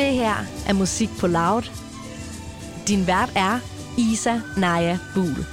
Det her er musik på loud. Din vært er Isa Naja Buhl.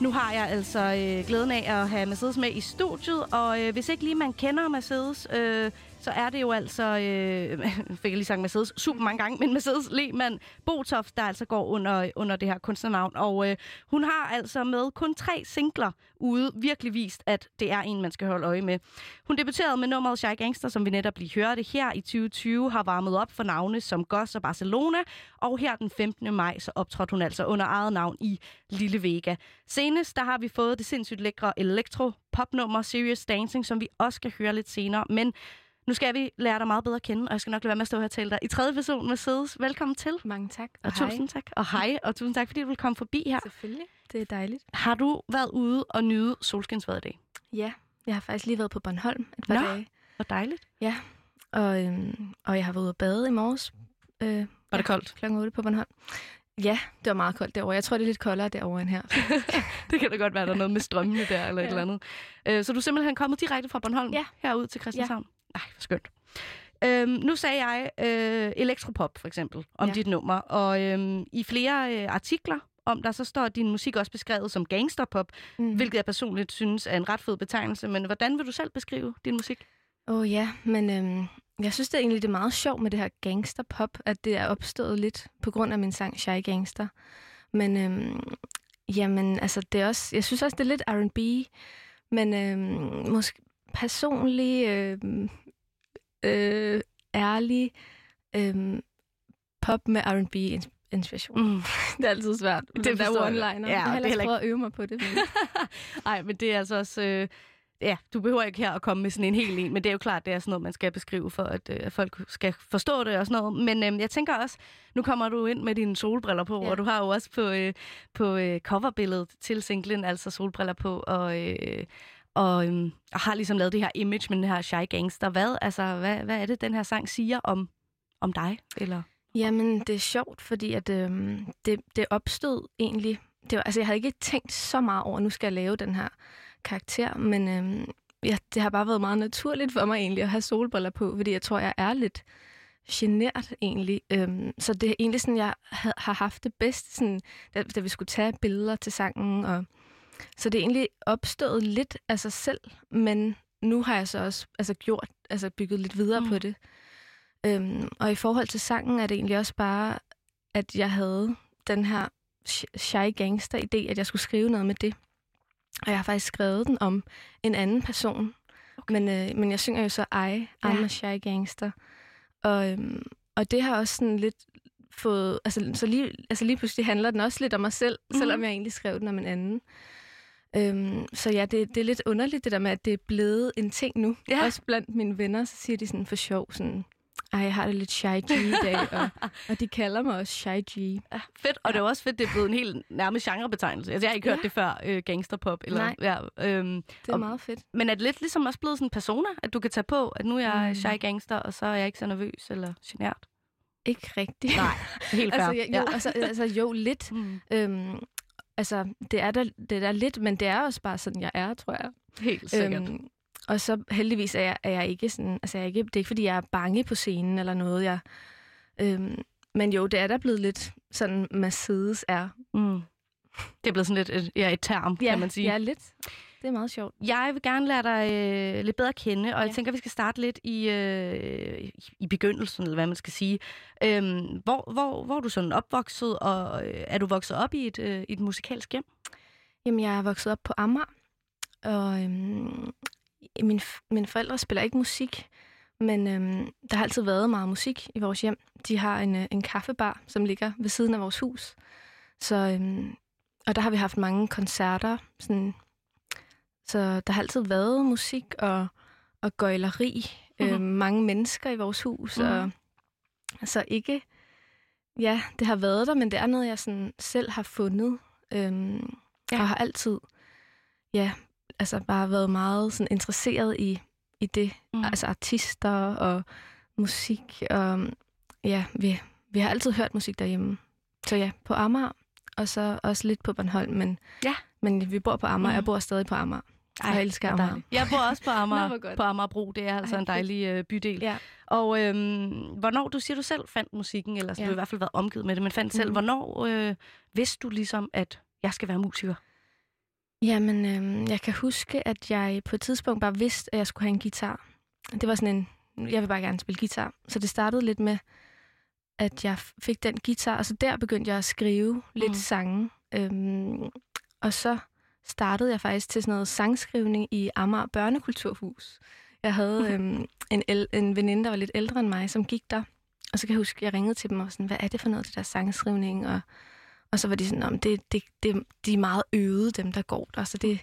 Nu har jeg altså øh, glæden af at have Mercedes med i studiet, og øh, hvis ikke lige man kender Mercedes, øh, så er det jo altså, øh, fik jeg lige sagt Mercedes super mange gange, men Mercedes Lehmann Botoft, der altså går under, under det her kunstnernavn. Og øh, hun har altså med kun tre singler ude virkelig vist, at det er en, man skal holde øje med. Hun debuterede med nummeret Shy Gangster, som vi netop lige hørte her i 2020, har varmet op for navne som Goss og Barcelona, og her den 15. maj, så optrådte hun altså under eget navn i Lille Vega. Senest, der har vi fået det sindssygt lækre elektro-popnummer Serious Dancing, som vi også skal høre lidt senere, men nu skal vi lære dig meget bedre at kende, og jeg skal nok lade være med at stå her og tale dig i tredje person. Mercedes, velkommen til. Mange tak. Og, og tusind tak. Og hej, og tusind tak, fordi du vil komme forbi her. Selvfølgelig. Det er dejligt. Har du været ude og nyde solskinsvejr i dag? Ja, jeg har faktisk lige været på Bornholm et par Nå. dage. Hvor dejligt. Ja, og, øhm, og jeg har været ude at bade i morges. Øh, Var det koldt? klokken 8 på Bornholm. Ja, det var meget koldt derovre. Jeg tror, det er lidt koldere derovre end her. det kan da godt være, der er noget med strømmene der, eller ja. et eller andet. Øh, så du er simpelthen kommet direkte fra Bornholm Ja. herud til Christianshavn? Ja. Ej, hvor skønt. Øhm, nu sagde jeg øh, elektropop, for eksempel, om ja. Dit nummer. Og øhm, i flere øh, artikler om der, så står din musik også beskrevet som gangsterpop. Mm. hvilket jeg personligt synes er en ret fed betegnelse. Men hvordan vil du selv beskrive din musik? Åh oh, ja, men øhm, jeg synes det er egentlig det er meget sjovt med det her gangsterpop, at det er opstået lidt på grund af min sang Shy Gangster. Men øhm, jamen, altså det er også, jeg synes også, det er lidt R&B, men øhm, måske personlig, øhm, øh, ærlig øhm, pop med R&B-inspiration. Mm. Det er altid svært. Det Det der one-liner. Ja, jeg har er heller ikke prøvet at øve mig på det. Nej, men det er altså også... Øh, ja, du behøver ikke her at komme med sådan en hel en, men det er jo klart, det er sådan noget, man skal beskrive for, at, øh, folk skal forstå det og sådan noget. Men øh, jeg tænker også, nu kommer du ind med dine solbriller på, Ja. og du har jo også på, øh, på øh, coverbilledet til singlen, altså solbriller på, og... Øh, og, øhm, og har ligesom lavet det her image med den her shy gangster. Hvad, altså, hvad, hvad er det, den her sang siger om, om dig? Eller? Jamen, det er sjovt, fordi at, øhm, det, det opstod egentlig... Det var, altså, jeg havde ikke tænkt så meget over, at nu skal jeg lave den her karakter, men øhm, ja, det har bare været meget naturligt for mig egentlig at have solbriller på, fordi jeg tror, jeg er lidt genert egentlig. Øhm, så det er egentlig sådan, jeg havde, har haft det bedst, sådan, da, da vi skulle tage billeder til sangen. Og, så det er egentlig opstået lidt af sig selv, men nu har jeg så også altså, gjort, altså bygget lidt videre Mm. på det. Øhm, og i forhold til sangen er det egentlig også bare, at jeg havde den her sh- shy gangster-idé, at jeg skulle skrive noget med det. Og jeg har faktisk skrevet den om en anden person. Okay. Men, øh, men jeg synger jo så I, I'm Ja. a shy gangster. Og, øhm, og det har også sådan lidt fået... Altså, så lige, altså lige pludselig handler den også lidt om mig selv, mm. selvom jeg egentlig skrev den om en anden. Øhm, så ja, det, det er lidt underligt det der med, at det er blevet en ting nu. Ja. Også blandt mine venner, så siger de sådan for sjov, sådan, ej, jeg har det lidt shy G i dag, og, og de kalder mig også shy G. Ja, fedt. Og det er også fedt, det er blevet en helt nærmest genrebetegnelse. Altså, jeg har ikke hørt Ja. det før, øh, gangsterpop. Eller, Nej. Ja, øhm, Det er Og- meget fedt. men er det lidt ligesom også blevet sådan en persona, at du kan tage på, at nu er jeg Mm. shy gangster, og så er jeg ikke så nervøs eller genert? Ikke rigtigt. Nej, helt fair. altså, ja, jo, altså, altså, jo, lidt. Mm, Øhm, altså, det er, der, det er der lidt, men det er også bare sådan, jeg er, tror jeg. helt sikkert. Øhm, og så heldigvis er jeg, er jeg ikke sådan, altså jeg er ikke, det er ikke fordi, jeg er bange på scenen eller noget. Jeg, øhm, men jo, det er der blevet lidt sådan, Mercedes er. Mm. Det er blevet sådan lidt et, ja, et term, Ja, kan man sige. Ja, lidt. Det er meget sjovt. Jeg vil gerne lære dig øh, lidt bedre at kende, og jeg Ja. tænker, vi skal starte lidt i, øh, i- begyndelsen, eller hvad man skal sige. Øhm, hvor, hvor, hvor er du sådan opvokset, og øh, er du vokset op i et, øh, i et musikalsk hjem? Jamen, jeg er vokset op på Amager, og øhm, min, mine forældre spiller ikke musik, men øhm, der har altid været meget musik i vores hjem. De har en, øh, en kaffebar, som ligger ved siden af vores hus. Så, øhm, og der har vi haft mange koncerter. Sådan, så der har altid været musik og, og gøjleri. Mhm. øhm, mange mennesker i vores hus. Mhm. Og, så ikke... Ja, det har været der, men det er noget, jeg sådan selv har fundet. Øhm, Ja. Og har altid ja, altså bare været meget sådan interesseret i, i det. Mm. Mm. Altså artister og musik. Og ja, vi, vi har altid hørt musik derhjemme. Så ja, på Amager, og så også lidt på Bornholm. Men, Ja. men vi bor på Amager. Mm. Jeg bor stadig på Amager. Ej, jeg elsker Amager. Dejligt. Jeg bor også på Amager, Nå, på Amagerbro. Det er altså Ej, en dejlig øh, bydel. Ja. Og øhm, hvornår, du siger, du selv fandt musikken, eller så Ja. du har i hvert fald været omgivet med det, men fandt selv, Mhm. hvornår øh, vidste du ligesom, at jeg skal være musiker? Jamen, øhm, jeg kan huske, at jeg på et tidspunkt bare vidste, at jeg skulle have en guitar. Det var sådan en, jeg vil bare gerne spille guitar. Så det startede lidt med, at jeg fik den guitar, og så der begyndte jeg at skrive lidt Mm. mm. sange. Øhm, og så startede jeg faktisk til sådan noget sangskrivning i Amager Børnekulturhus. Jeg havde øhm, en, el- en veninde, der var lidt ældre end mig, som gik der. Og så kan jeg huske, at jeg ringede til dem og var sådan, hvad er det for noget, det der sangskrivning? Og, og så var de sådan, om det, det, det, de er meget øvede, dem der går der, så det,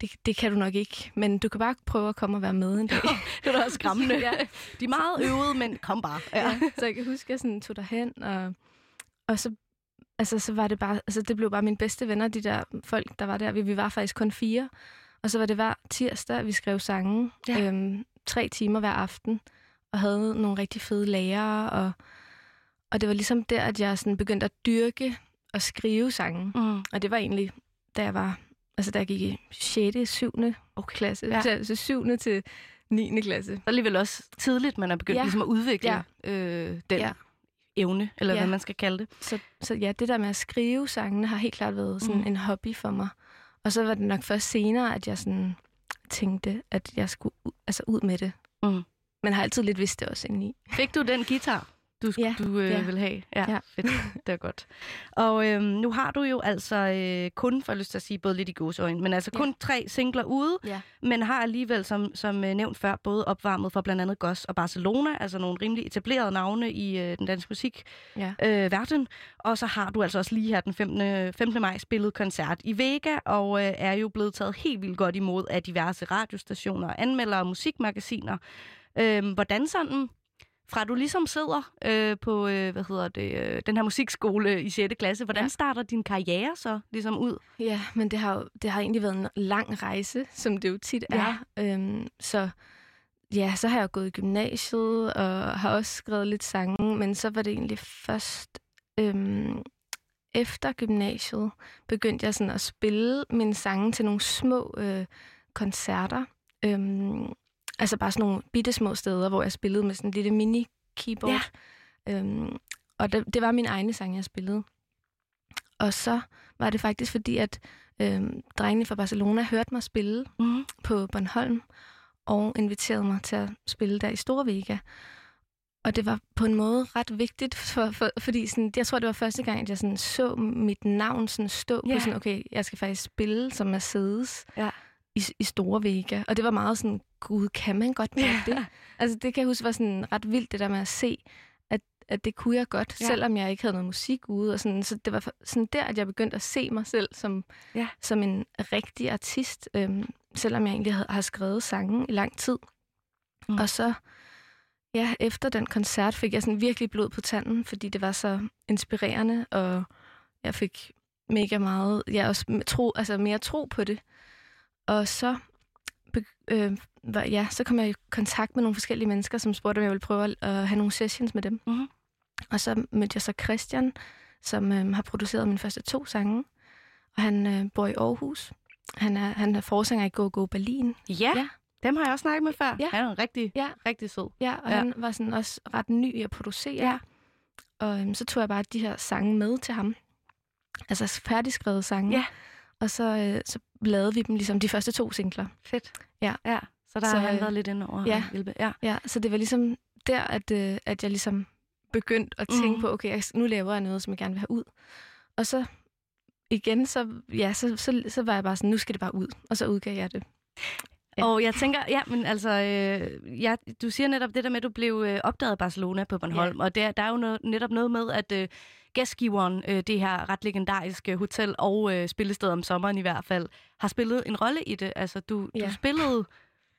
det, det kan du nok ikke. Men du kan bare prøve at komme og være med en dag. Det var da også skræmmende. Ja. De er meget øvede, men kom bare. ja. Så jeg kan huske, at jeg sådan tog derhen, og, og så, altså, så var det bare, altså, det blev bare mine bedste venner, de der folk, der var der. Vi, vi var faktisk kun fire. Og så var det hver tirsdag, vi skrev sange. Ja. Øhm, tre timer hver aften. Og havde nogle rigtig fede lærere. Og, og det var ligesom der, at jeg sådan begyndte at dyrke og skrive sange. Mm. Og det var egentlig, da jeg var, altså da jeg gik i 6. 7. Okay. klasse. Ja. Ja. Så 7. til 9. klasse. Så alligevel også tidligt, man er begyndt. Ja. ligesom at udvikle ja. øh, den ja. Evne, eller ja. Hvad man skal kalde det. Så, så ja, det der med at skrive sangene har helt klart været sådan Mm. en hobby for mig. Og så var det nok først senere, at jeg sådan tænkte, at jeg skulle ud, altså ud med det. Mm. Men har altid lidt vidst det også indeni. Fik du den guitar, du, Ja, du øh, ja. vil have? Ja, Ja. fedt. Det er godt. Og øhm, nu har du jo altså øh, kun, for lyst til at sige, både lidt i gåsøjne, men altså Ja. kun tre singler ude, Ja. men har alligevel, som, som øh, nævnt før, både opvarmet for blandt andet Goss og Barcelona, altså nogle rimelig etablerede navne i øh, den danske musik Ja. øh, verden. Og så har du altså også lige her den 15. 15. maj spillet koncert i Vega, og øh, er jo blevet taget helt vildt godt imod af diverse radiostationer, anmeldere og musikmagasiner. Øh, hvordan sådan, fra du ligesom sidder øh, på øh, hvad hedder det, øh, den her musikskole i 6. klasse, hvordan Ja. starter din karriere så ligesom ud? Ja, men det har, det har egentlig været en lang rejse, som det jo tit Ja. er. Øhm, så ja, så har jeg gået i gymnasiet og har også skrevet lidt sange, men så var det egentlig først øhm, efter gymnasiet begyndte jeg sådan at spille mine sange til nogle små øh, koncerter. Øhm, altså bare sådan nogle bitte små steder, hvor jeg spillede med sådan en lille mini-keyboard. Ja. Øhm, og det, det var mine egne sange, jeg spillede. Og så var det faktisk fordi, at øhm, drengene fra Barcelona hørte mig spille Mm. på Bornholm, og inviterede mig til at spille der i Store Vega. Og det var på en måde ret vigtigt, for, for, fordi sådan, jeg tror, det var første gang, at jeg sådan så mit navn sådan stå Ja. på sådan, okay, jeg skal faktisk spille som Mercedes Ja. i, i Store Vega. Og det var meget sådan, gud, kan man godt Ja. det? Altså det kan jeg huske var sådan ret vildt, det der med at se, at, at det kunne jeg godt, Ja. selvom jeg ikke havde noget musik ude. Og sådan, så det var sådan der, at jeg begyndte at se mig selv som, Ja. som en rigtig artist, øhm, selvom jeg egentlig havde, har skrevet sange i lang tid. Mm. Og så, ja, efter den koncert fik jeg sådan virkelig blod på tanden, fordi det var så inspirerende, og jeg fik mega meget, ja, også tro, altså mere tro på det. Og så, øh, var, ja, så kom jeg i kontakt med nogle forskellige mennesker, som spurgte, om jeg ville prøve at, have nogle sessions med dem. Mhm. Og så mødte jeg så Christian, som øh, har produceret mine første to sange. Og han øh, bor i Aarhus. Han er, han er forsanger i Go Go Berlin. Ja, Ja. dem har jeg også snakket med før. Ja. Han er en rigtig, Ja. rigtig sød. Ja, og ja. han var sådan også ret ny i at producere. Ja. Og øhm, så tog jeg bare de her sange med til ham. Altså færdigskrevet sange. Ja. Og så, øh, så lavede vi dem ligesom de første to singler. Fedt. Ja. ja. Så der så, har han øh, været lidt inde over ja. at hjælpe. Ja. Ja, så det var ligesom der, at, øh, at jeg ligesom begyndte at tænke mm. på, okay, jeg, nu laver jeg noget, som jeg gerne vil have ud. Og så igen, så, ja, så, så, så var jeg bare sådan, nu skal det bare ud. Og så udgav jeg det. Ja. Og jeg tænker, ja, men altså, øh, ja, du siger netop det der med, at du blev øh, opdaget i Barcelona på Bornholm, ja. og der, der er jo noget, netop noget med, at øh, gæstgiveren, øh, det her ret legendariske hotel og øh, spillested om sommeren i hvert fald, har spillet en rolle i det. Altså, du. Ja. du spillede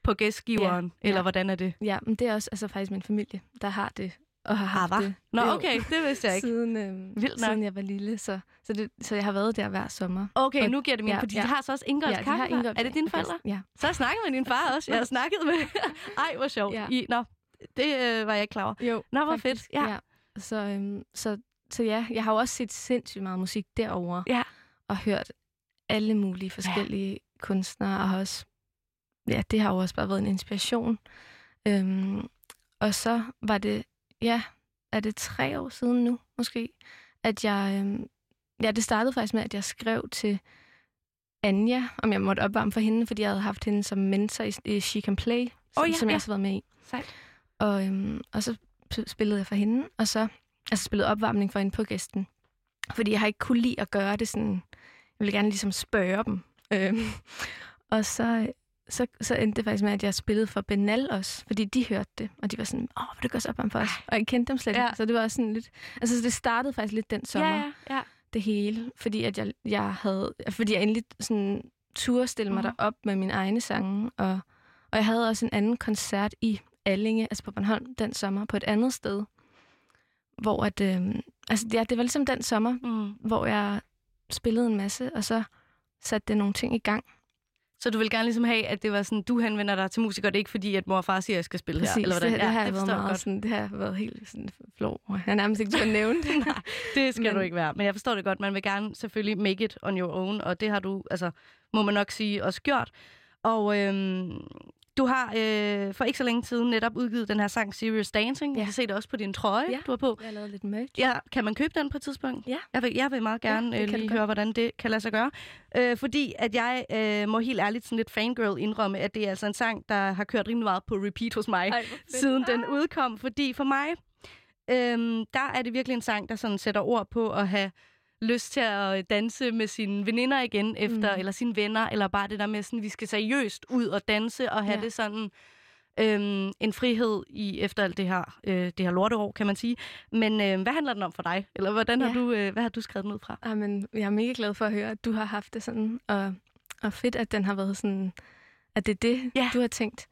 på gæstgiveren, Ja. eller Ja. hvordan er det? Ja, men det er også altså, faktisk min familie, der har det. Og har haft hva? det. Nå, okay, det vidste jeg ikke. Siden, øh, Vildt nok. siden jeg var lille, så, så, det, så jeg har været der hver sommer. Okay, Og- nu giver det mening, ja, fordi ja. de har så også Ingolds ja, kaffe. Ingolf- Er det dine forældre? Ja. Så har jeg snakket med din far også. Jeg har snakket med... Ej, hvor sjovt. Ja. I, nå, det øh, var jeg ikke klar over. Jo, Nå, hvor faktisk, fedt. Ja. ja. Så, øhm, så, så ja, jeg har jo også set sindssygt meget musik derovre. Ja. Og hørt alle mulige forskellige ja. kunstnere, og har også ja, det har jo også bare været en inspiration. Øhm, og så var det, ja, er det tre år siden nu, måske, at jeg, øhm, ja, det startede faktisk med, at jeg skrev til Anja, om jeg måtte opvarme for hende, fordi jeg havde haft hende som mentor i, i She Can Play, som, oh, ja, som jeg ja. også har været med i. Sejt. Og, øhm, og så spillede jeg for hende, og så altså spillede opvarmning for hende på gæsten. Fordi jeg har ikke kunne lide at gøre det sådan, jeg ville gerne ligesom spørge dem. Øhm, og så, så, så endte det faktisk med, at jeg spillede for Benal også, fordi de hørte det, og de var sådan, åh, vil du gøre opvarme for os? Og jeg kendte dem slet Ja. ikke, så det var sådan lidt, altså det startede faktisk lidt den sommer Ja, ja, ja. det hele, fordi at jeg, jeg havde, fordi jeg endelig sådan turde stille mig mm. derop med mine egne sange, og, og jeg havde også en anden koncert i Allinge, altså på Bornholm, den sommer, på et andet sted, hvor at, øh, altså ja, det var ligesom den sommer, Mm. hvor jeg spillede en masse, og så satte det nogle ting i gang. Så du vil gerne ligesom have, at det var sådan, du henvender dig til musikere, det er ikke fordi, at mor og far siger, at jeg skal spille Præcis, her? Eller hvordan? det, det, har jeg det været forstår jeg meget godt. sådan, det har været helt sådan flå. Jeg har nærmest ikke skulle nævne det. Nej, det skal men... du ikke være. Men jeg forstår det godt. Man vil gerne selvfølgelig make it on your own, og det har du, altså, må man nok sige, også gjort. Og øhm, du har øh, for ikke så længe siden netop udgivet den her sang Serious Dancing. Ja. Jeg kan se det også på din trøje, Ja. du har på. Jeg har lavet lidt merch. Ja, kan man købe den på et tidspunkt? Ja. Jeg vil, jeg vil meget gerne ja, øh, lige høre, hvordan det kan lade sig gøre. Øh, fordi at jeg øh, må helt ærligt sådan lidt fangirl indrømme, at det er altså en sang, der har kørt rimelig meget på repeat hos mig, Ej, siden den udkom. Fordi for mig, øhm, der er det virkelig en sang, der sådan sætter ord på at have lyst til at danse med sine veninder igen efter, Mm. eller sine venner, eller bare det der med, sådan, vi skal seriøst ud og danse og have Ja. det sådan øhm, en frihed i efter alt det her, øh, det her lorteår, kan man sige. Men øh, hvad handler den om for dig? Eller hvordan har Ja. du, øh, hvad har du skrevet den ud fra? Ej, men jeg er mega glad for at høre, at du har haft det sådan, og, og fedt, at den har været sådan, at det er det, Ja. du har tænkt.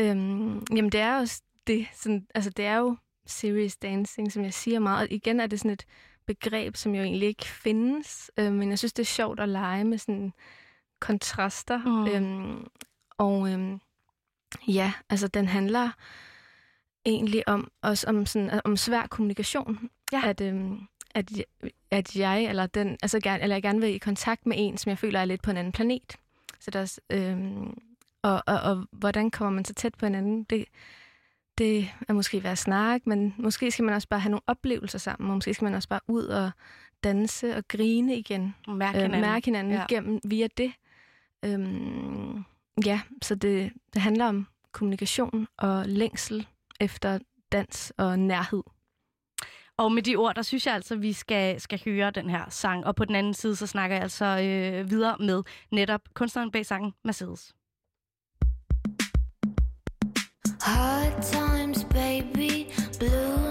Øhm, jamen, det er s- det, sådan, altså det er jo serious dancing, som jeg siger meget. Og igen er det sådan et begreb, som jo egentlig ikke findes, øh, men jeg synes, det er sjovt at lege med sådan kontraster. Mm. Øhm, og øhm, ja, altså den handler egentlig om også om sådan om svær kommunikation. Ja. At, øhm, at, at jeg eller den altså gerne eller jeg gerne vil i kontakt med en, som jeg føler er lidt på en anden planet. Så der er, øhm, og, og, og hvordan kommer man så tæt på hinanden? Det, det er måske at snakke, men måske skal man også bare have nogle oplevelser sammen, og måske skal man også bare ud og danse og grine igen Mærke øh, hinanden. mærke hinanden ja. gennem via det. Øhm, ja, så det, det handler om kommunikation og længsel efter dans og nærhed. Og med de ord, der synes jeg altså, at vi skal, skal høre den her sang. Og på den anden side, så snakker jeg altså øh, videre med netop kunstneren bag sangen, Mercedes. Hard times, baby, blue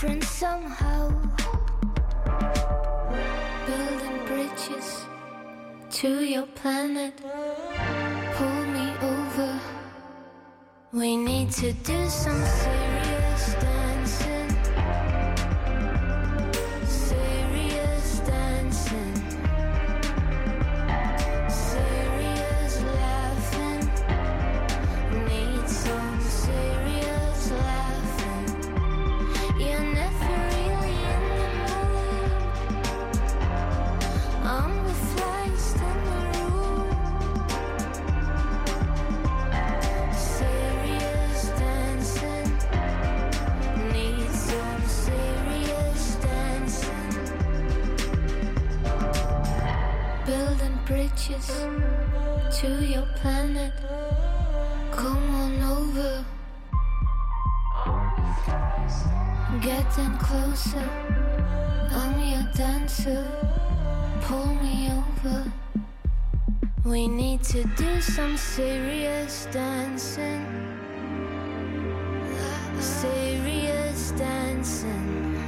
different somehow. Building bridges to your planet. Pull me over. We need to do some serious dancing. To your planet. Come on over. Getting closer. I'm your dancer. Pull me over. We need to do some serious dancing. Serious dancing.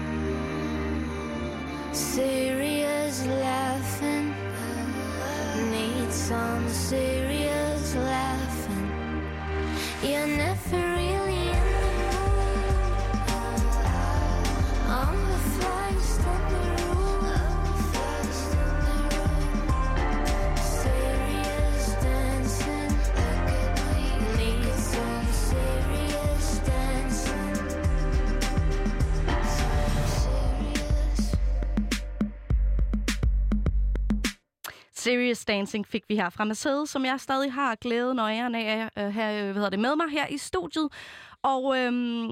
Serious Need Serious Dancing fik vi her fra Mercedes, som jeg stadig har glæden og æren af at have øh, hvad hedder det, med mig her i studiet. Og øhm,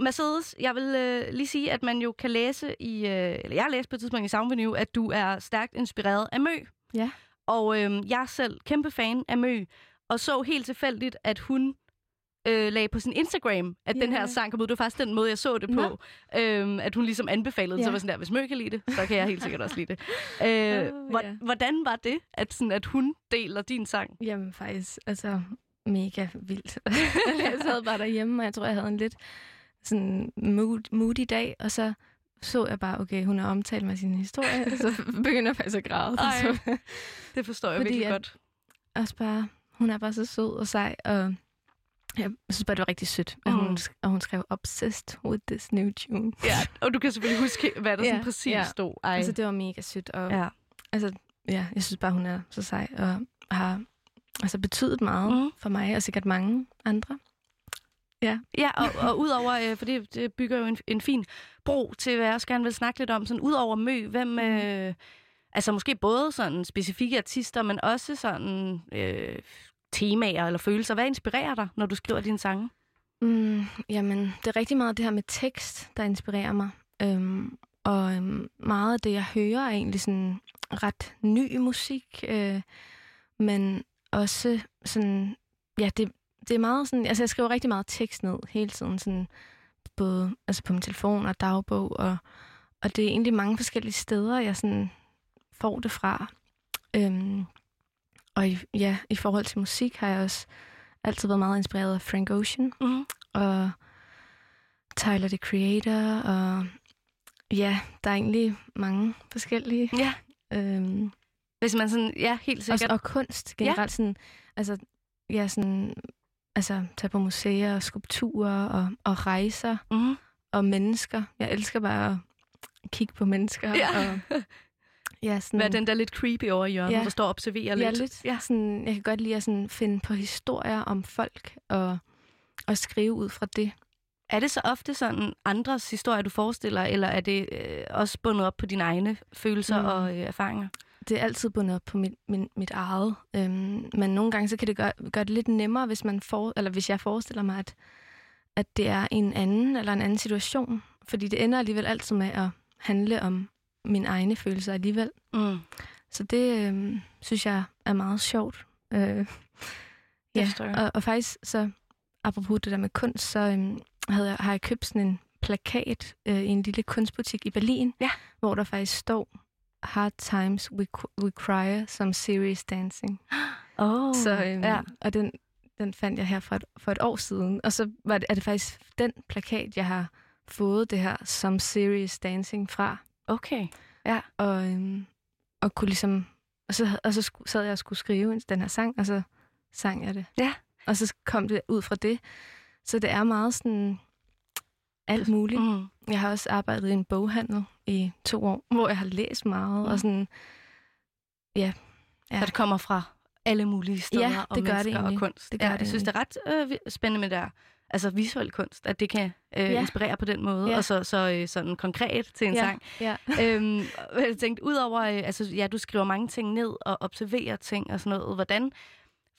Mercedes, jeg vil øh, lige sige, at man jo kan læse i, øh, eller jeg har læst på et tidspunkt i Soundvenue, at du er stærkt inspireret af Mø. Ja. Og øhm, jeg er selv kæmpe fan af Mø, og så helt tilfældigt, at hun øh, lagde på sin Instagram, at den her sang kom ud. Det var faktisk den måde, jeg så det på. Øhm, at hun ligesom anbefalede det. Så var sådan der, hvis Mø kan lide det, så kan jeg helt sikkert også lide det. Øh, hvor- ja. Hvordan var det, at, sådan, at hun deler din sang? Jamen faktisk, altså mega vildt. jeg sad bare derhjemme, og jeg tror, jeg havde en lidt sådan mood, moody dag, og så så jeg bare, okay, hun har omtalt mig sin historie, og så begynder jeg faktisk at græde. Ej. Det forstår jeg Fordi virkelig godt. også bare, hun er bare så sød og sej, og jeg synes bare, det var rigtig sødt, at hun, Mm. sk- og hun skrev, obsessed with this new tune. Ja, og du kan selvfølgelig huske, hvad der Ja, sådan præcis ja. stod. Ej. Altså, det var mega sødt, og ja. altså, ja, jeg synes bare, hun er så sej, og har altså, betydet meget mm. for mig, og sikkert mange andre. Ja. Ja, og, og udover, øh, for det, det bygger jo en, en fin bro til, hvad jeg også gerne vil snakke lidt om, sådan udover Mø, hvem, øh, altså måske både sådan specifikke artister, men også sådan øh, temaer eller følelser. Hvad inspirerer dig, når du skriver dine sange? Mm, jamen, det er rigtig meget det her med tekst, der inspirerer mig. Øhm, og øhm, meget af det, jeg hører, er egentlig sådan ret ny musik, øh, men også sådan, ja, det, det er meget sådan, altså jeg skriver rigtig meget tekst ned hele tiden, sådan, både altså på min telefon og dagbog, og, og det er egentlig mange forskellige steder, jeg sådan får det fra. Øhm, og i, ja, i forhold til musik har jeg også altid været meget inspireret af Frank Ocean Mm. og Tyler, the Creator, og ja, der er egentlig mange forskellige. Ja, Øhm, hvis man sådan, ja, helt også, sikkert. og kunst generelt, ja. sådan, altså, ja, sådan, altså, tage på museer og skulpturer og, og rejser Mm. og mennesker. Jeg elsker bare at kigge på mennesker. Ja. Og, ja, sådan, Hvad er den der lidt creepy over i hjørnet, Ja. der står og observerer ja, lidt? lidt. Ja. Sådan, jeg kan godt lide at sådan, finde på historier om folk og, og skrive ud fra det. Er det så ofte sådan andres historier, du forestiller, eller er det øh, også bundet op på dine egne følelser mm. og øh, erfaringer? det er altid bundet op på mit, min, mit eget. Øhm, men nogle gange så kan det gøre, gøre det lidt nemmere, hvis man for, eller hvis jeg forestiller mig, at, at det er en anden eller en anden situation. Fordi det ender alligevel altid med at handle om mine egne følelser alligevel. Mm. Så det øhm, synes jeg er meget sjovt. Øh, ja, og, og faktisk så, apropos det der med kunst, så øhm, havde jeg, har jeg købt sådan en plakat øh, i en lille kunstbutik i Berlin, Ja. hvor der faktisk står Hard times we require some serious dancing. Oh, så, øhm, ja. Og den, den fandt jeg her for et, for et år siden. Og så var det, er det faktisk den plakat, jeg har fået det her some serious dancing fra. Okay. Og, øhm, og kunne ligesom... Og så, og så sad jeg og skulle skrive den her sang, og så sang jeg det. Ja. Og så kom det ud fra det. Så det er meget sådan alt muligt. Mm. Jeg har også arbejdet i en boghandel i to år, hvor jeg har læst meget, Mm. og sådan... Ja. Ja. Så det kommer fra alle mulige steder, Ja, og det gør det og egentlig. kunst. Det gør ja, det jeg synes, det er ret øh, spændende med det der. Altså visuel kunst, at det kan øh, Ja. inspirere på den måde, Ja. og så, så øh, sådan konkret til en Ja. sang. Ja. øhm, jeg tænkte, udover, øh, altså ja, du skriver mange ting ned og observerer ting og sådan noget. Hvordan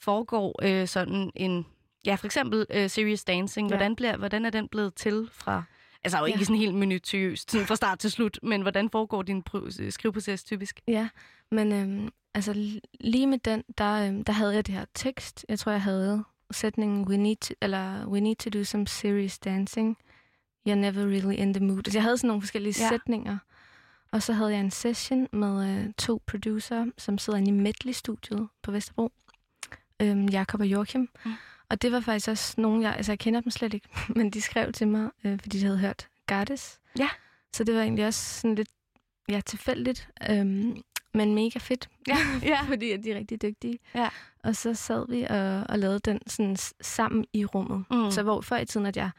foregår øh, sådan en, ja, for eksempel øh, Serious Dancing, Ja. hvordan, bliver, hvordan er den blevet til fra, Altså jo ikke Ja. sådan helt minutiøst, sådan fra start til slut, men hvordan foregår din pro- skriveproces typisk? Ja, men øhm, altså lige med den, der, øhm, der havde jeg det her tekst. Jeg tror, jeg havde sætningen, we need to, eller we need to do some serious dancing. You're never really in the mood. Altså, jeg havde sådan nogle forskellige Ja. sætninger. Og så havde jeg en session med øh, to producer, som sidder inde i Medley-studiet på Vesterbro. Øhm, Jakob og Joachim. Mm. Og det var faktisk også nogen, jeg, altså jeg kender dem slet ikke, men de skrev til mig, øh, fordi de havde hørt Gardes. Ja. Så det var egentlig også sådan lidt, ja, tilfældigt, øhm, men mega fedt. Ja, ja. fordi at de er rigtig dygtige. Ja. Og så sad vi og, og lavede den sådan sammen i rummet. Mm. Så hvor før i tiden, at jeg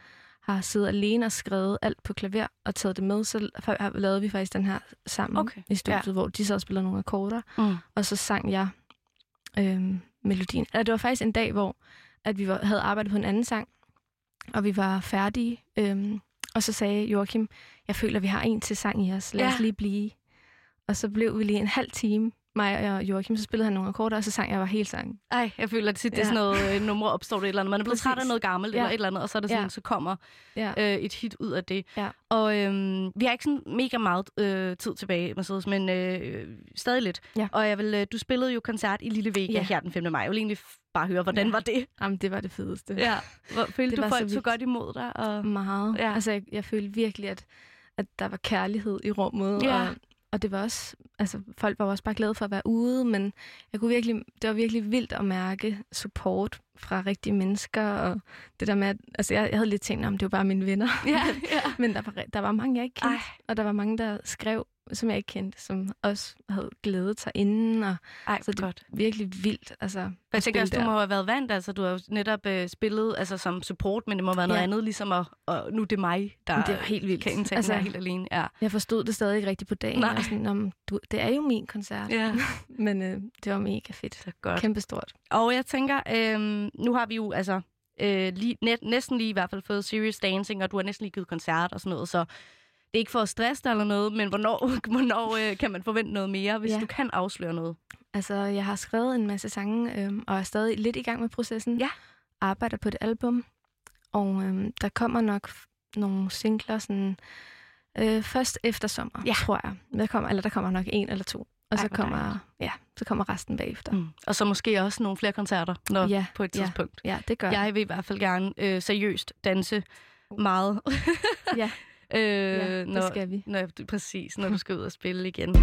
har siddet alene og skrevet alt på klaver og taget det med, så lavede vi faktisk den her sammen Okay, i studiet, ja. hvor de og spillede nogle akkorder, Mm. og så sang jeg øhm, melodien. Eller det var faktisk en dag, hvor at vi var, havde arbejdet på en anden sang, og vi var færdige. Øhm, og så sagde Joachim, jeg føler, vi har en til sang i os. Lad Ja. os lige blive. Og så blev vi lige en halv time, mig og Joachim, så spillede han nogle akkorder, og så sang jeg bare hele sangen. Ej, jeg føler, at tit, det er Ja. sådan noget øh, numre opstår det et eller andet. Man er blevet Præcis. træt af noget gammelt Ja. eller et eller andet, og så er det sådan, Ja. så kommer Ja. øh, et hit ud af det. Ja. Og øhm, vi har ikke sådan mega meget øh, tid tilbage, Mercedes, men øh, stadig lidt. Ja. Og jeg vil, øh, du spillede jo koncert i Lille Vega Ja. her den 5. maj. Jeg vil egentlig bare høre, hvordan Ja. var det? Jamen, det var det fedeste. Ja. Hvor, følte Det du, var så folk så vildt. godt imod dig? Og... Meget. Ja. Altså, jeg, jeg følte virkelig, at, at der var kærlighed i rummet. Ja. Og, og det var også, altså, folk var også bare glade for at være ude, men jeg kunne virkelig, det var virkelig vildt at mærke support fra rigtige mennesker, og det der med, at, altså, jeg, jeg havde lidt tænkt, om det var bare mine venner. Ja, ja. men der var, der var mange, jeg ikke kendte, Ej. og der var mange, der skrev, som jeg ikke kendte, som også havde glædet sig inden, og Ej, så det godt. er virkelig vildt. Altså, Jeg tænker også, du må have været vant. Altså, du har jo netop øh, spillet altså, som support, men det må være noget Ja. andet, ligesom at, og nu er det mig, der Men det var helt vildt. kan indtage altså, helt alene. Ja. Jeg forstod det stadig ikke rigtigt på dagen. Nej. Var sådan, "Nå, du, det er jo min koncert. ja, Men øh, det var mega fedt. er godt. Kæmpestort. Og jeg tænker, øhm, nu har vi jo altså øh, lige, net, næsten lige i hvert fald fået Serious Dancing, og du har næsten lige givet koncert og sådan noget, så det er ikke for at stresse dig eller noget, men hvornår, hvornår øh, kan man forvente noget mere, hvis ja. Ja. du kan afsløre noget? Altså, jeg har skrevet en masse sange, øh, og er stadig lidt i gang med processen. Ja. Arbejder på et album. Og øh, der kommer nok nogle singler sådan, øh, først efter sommer, Ja. tror jeg. Der kommer, eller der kommer nok en eller to. Og Ej, så kommer, ja, så kommer resten bagefter. Mm. Og så måske også nogle flere koncerter når, Ja, på et ja. tidspunkt. Ja, det gør Jeg vil i hvert fald gerne øh, seriøst danse meget. Ja. øh, Ja, det når, skal vi. Når, præcis, når du skal ud og spille igen.